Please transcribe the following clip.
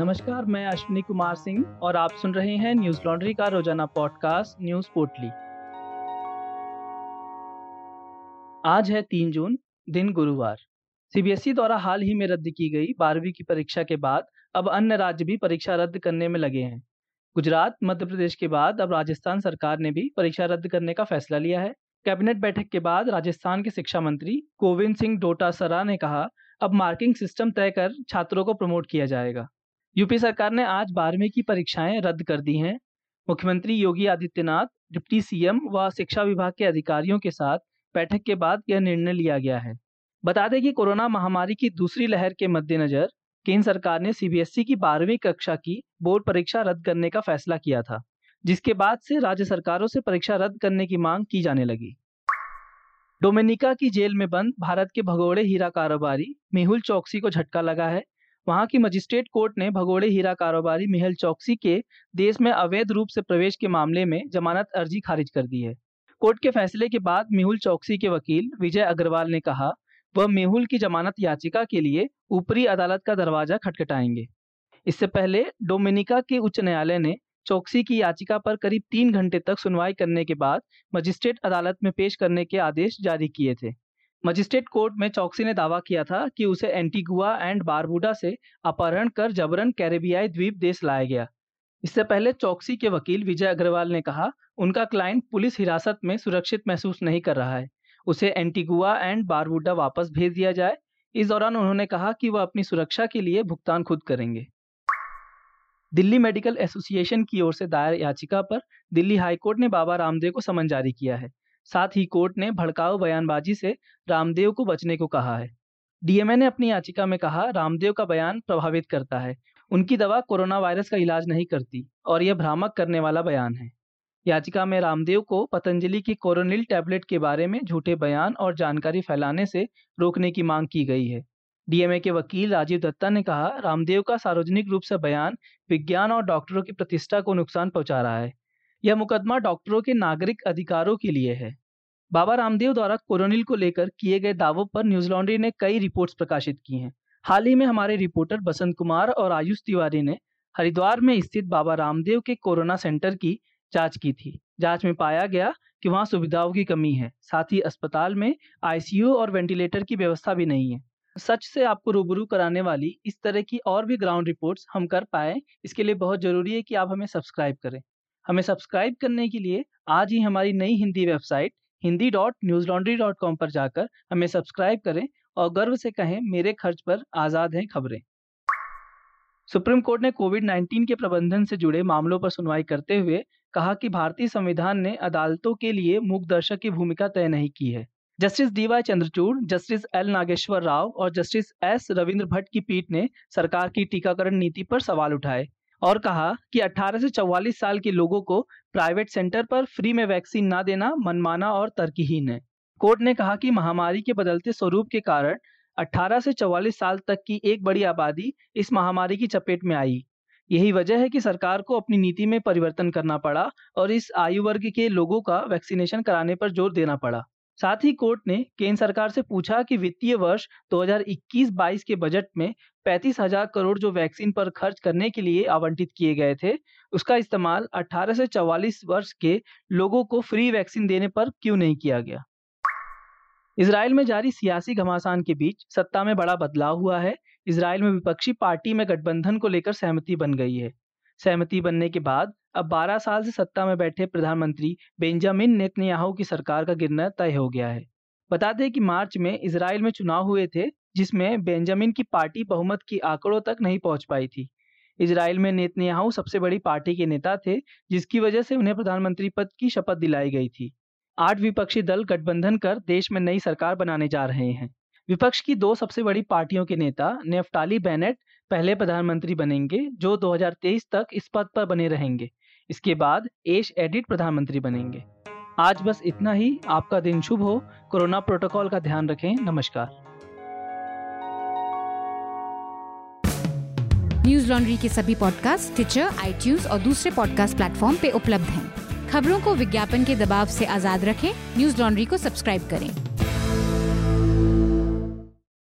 नमस्कार, मैं अश्विनी कुमार सिंह और आप सुन रहे हैं न्यूज़ लॉन्ड्री का रोज़ाना पॉडकास्ट, न्यूज़ पोर्टली। आज है तीन जून, दिन गुरुवार। सीबीएसई द्वारा हाल ही में रद्द की गई बारहवीं की परीक्षा के बाद अब अन्य राज्य भी परीक्षा रद्द करने में लगे हैं। गुजरात, मध्य प्रदेश के बाद अब राजस्थान सरकार ने भी परीक्षा रद्द करने का फैसला लिया है। कैबिनेट बैठक के बाद राजस्थान के शिक्षा मंत्री गोविंद सिंह डोटासरा ने कहा, अब मार्किंग सिस्टम तय कर छात्रों को प्रमोट किया जाएगा। यूपी सरकार ने आज बारहवीं की परीक्षाएँ रद्द कर दी हैं। मुख्यमंत्री योगी आदित्यनाथ, डिप्टी सीएम व शिक्षा विभाग के अधिकारियों के साथ बैठक के बाद यह निर्णय लिया गया है। बता दें कि कोरोना महामारी की दूसरी लहर के मद्देनजर केंद्र सरकार ने सीबीएसई की बारहवीं कक्षा की बोर्ड परीक्षा रद्द करने का फैसला किया था, जिसके बाद से राज्य सरकारों से परीक्षा रद्द करने की मांग की जाने लगी। डोमिनिका की जेल में बंद, भारत के भगोड़े हीरा कारोबारी मेहुल चौकसी को झटका लगा है। वहाँ की मजिस्ट्रेट कोर्ट ने भगोड़े हीरा कारोबारी मेहल चौकसी के देश में अवैध रूप से प्रवेश के मामले में जमानत अर्जी खारिज कर दी है। कोर्ट के फैसले के बाद मेहुल चौकसी के वकील विजय अग्रवाल ने कहा, वह मेहुल की जमानत याचिका के लिए ऊपरी अदालत का दरवाज़ा खटखटाएँगे। इससे पहले डोमिनिका के उच्च न्यायालय ने चौकसी की याचिका पर करीब तीन घंटे तक सुनवाई करने के बाद मजिस्ट्रेट अदालत में पेश करने के आदेश जारी किए थे। मजिस्ट्रेट कोर्ट में चौकसी ने दावा किया था कि उसे एंटीगुआ एंड बारबूडा से अपहरण कर जबरन कैरेबियाई द्वीप देश लाया गया। इससे पहले चौकसी के वकील विजय अग्रवाल ने कहा, उनका क्लाइंट पुलिस हिरासत में सुरक्षित महसूस नहीं कर रहा है। उसे एंटीगुआ एंड बारबूडा वापस भेज दिया जाए। इस दौरान उन्होंने कहा कि वह अपनी सुरक्षा के लिए भुगतान खुद करेंगे। दिल्ली मेडिकल एसोसिएशन की ओर से दायर याचिका पर दिल्ली हाईकोर्ट ने बाबा रामदेव को समन जारी किया है। साथ ही कोर्ट ने भड़काऊ बयानबाजी से रामदेव को बचने को कहा है। डीएमए ने अपनी याचिका में कहा, रामदेव का बयान प्रभावित करता है। उनकी दवा कोरोना वायरस का इलाज नहीं करती और यह भ्रामक करने वाला बयान है। याचिका में रामदेव को पतंजलि की कोरोनिल टैबलेट के बारे में झूठे बयान और जानकारी फैलाने से रोकने की मांग की गई है। डीएमए के वकील राजीव दत्ता ने कहा, रामदेव का सार्वजनिक रूप से बयान विज्ञान और डॉक्टरों की प्रतिष्ठा को नुकसान पहुँचा रहा है। यह मुकदमा डॉक्टरों के नागरिक अधिकारों के लिए है। बाबा रामदेव द्वारा कोरोनिल को लेकर किए गए दावों पर न्यूज़ लॉन्ड्री ने कई रिपोर्ट्स प्रकाशित की हैं। हाल ही में हमारे रिपोर्टर बसंत कुमार और आयुष तिवारी ने हरिद्वार में स्थित बाबा रामदेव के कोरोना सेंटर की जाँच की थी। जाँच में पाया गया कि वहाँ सुविधाओं की कमी है, साथ ही अस्पताल में आईसीयू और वेंटिलेटर की व्यवस्था भी नहीं है। सच से आपको रूबरू कराने वाली इस तरह की और भी ग्राउंड रिपोर्ट्स हम कर पाए, इसके लिए बहुत ज़रूरी है कि आप हमें सब्सक्राइब करें। हमें सब्सक्राइब करने के लिए आज ही हमारी नई Hindi website Hindi dot news laundry dot com पर जाकर हमें सब्सक्राइब करें और गर्व से कहें, मेरे खर्च पर आज़ाद हैं खबरें। सुप्रीम कोर्ट ने कोविड 19 के प्रबंधन से जुड़े मामलों पर सुनवाई करते हुए कहा कि भारतीय संविधान ने अदालतों के लिए मूक दर्शक की भूमिका तय नहीं की है। Justice D Y Chandrachud, justice L Nageswara Rao और जस्टिस एस रविंद्र भट्ट की पीठ ने सरकार की टीकाकरण नीति पर सवाल उठाए। और कहा कि 18 से 44 साल के लोगों को प्राइवेट सेंटर पर फ्री में वैक्सीन न देना मनमाना और तर्कहीन है। कोर्ट ने कहा कि महामारी के बदलते स्वरूप के कारण 18 से 44 साल तक की एक बड़ी आबादी इस महामारी की चपेट में आई। यही वजह है कि सरकार को अपनी नीति में परिवर्तन करना पड़ा और इस आयु वर्ग के लोगों का वैक्सीनेशन कराने पर ज़ोर देना पड़ा। साथ ही कोर्ट ने केंद्र सरकार से पूछा कि वित्तीय वर्ष 2021-22 के बजट में पैंतीस हज़ार करोड़ जो वैक्सीन पर खर्च करने के लिए आवंटित किए गए थे, उसका इस्तेमाल 18 से 44 वर्ष के लोगों को फ्री वैक्सीन देने पर क्यों नहीं किया गया? इसराइल में जारी सियासी घमासान के बीच सत्ता में बड़ा बदलाव हुआ है। इसराइल में विपक्षी पार्टी में गठबंधन को लेकर सहमति बन गई है। सहमति बनने के बाद, अब 12 साल से सत्ता में बैठे प्रधानमंत्री बेंजामिन नेतन्याहू की सरकार का गिरना तय हो गया है। बता दें कि मार्च में इसराइल में चुनाव हुए थे, जिसमें बेंजामिन की पार्टी बहुमत की आंकड़ों तक नहीं पहुँच पाई थी। इसराइल में नेतन्याहू सबसे बड़ी पार्टी के नेता थे, जिसकी वजह से उन्हें प्रधानमंत्री पद की शपथ दिलाई गई थी। आठ विपक्षी दल गठबंधन कर देश में नई सरकार बनाने जा रहे हैं। विपक्ष की दो सबसे बड़ी पार्टियों के नेता नेफ्टाली बेनेट पहले प्रधानमंत्री बनेंगे, जो 2023 तक इस पद पर बने रहेंगे। इसके बाद एश एडिट प्रधानमंत्री बनेंगे। आज बस इतना ही। आपका दिन शुभ हो। कोरोना प्रोटोकॉल का ध्यान रखें। नमस्कार। न्यूज़ लॉन्ड्री के सभी पॉडकास्ट ट्विटर आई और दूसरे पॉडकास्ट प्लेटफॉर्म पे उपलब्ध हैं। खबरों को विज्ञापन के दबाव से आज़ाद रखें। न्यूज़ लॉन्ड्री को सब्सक्राइब करें।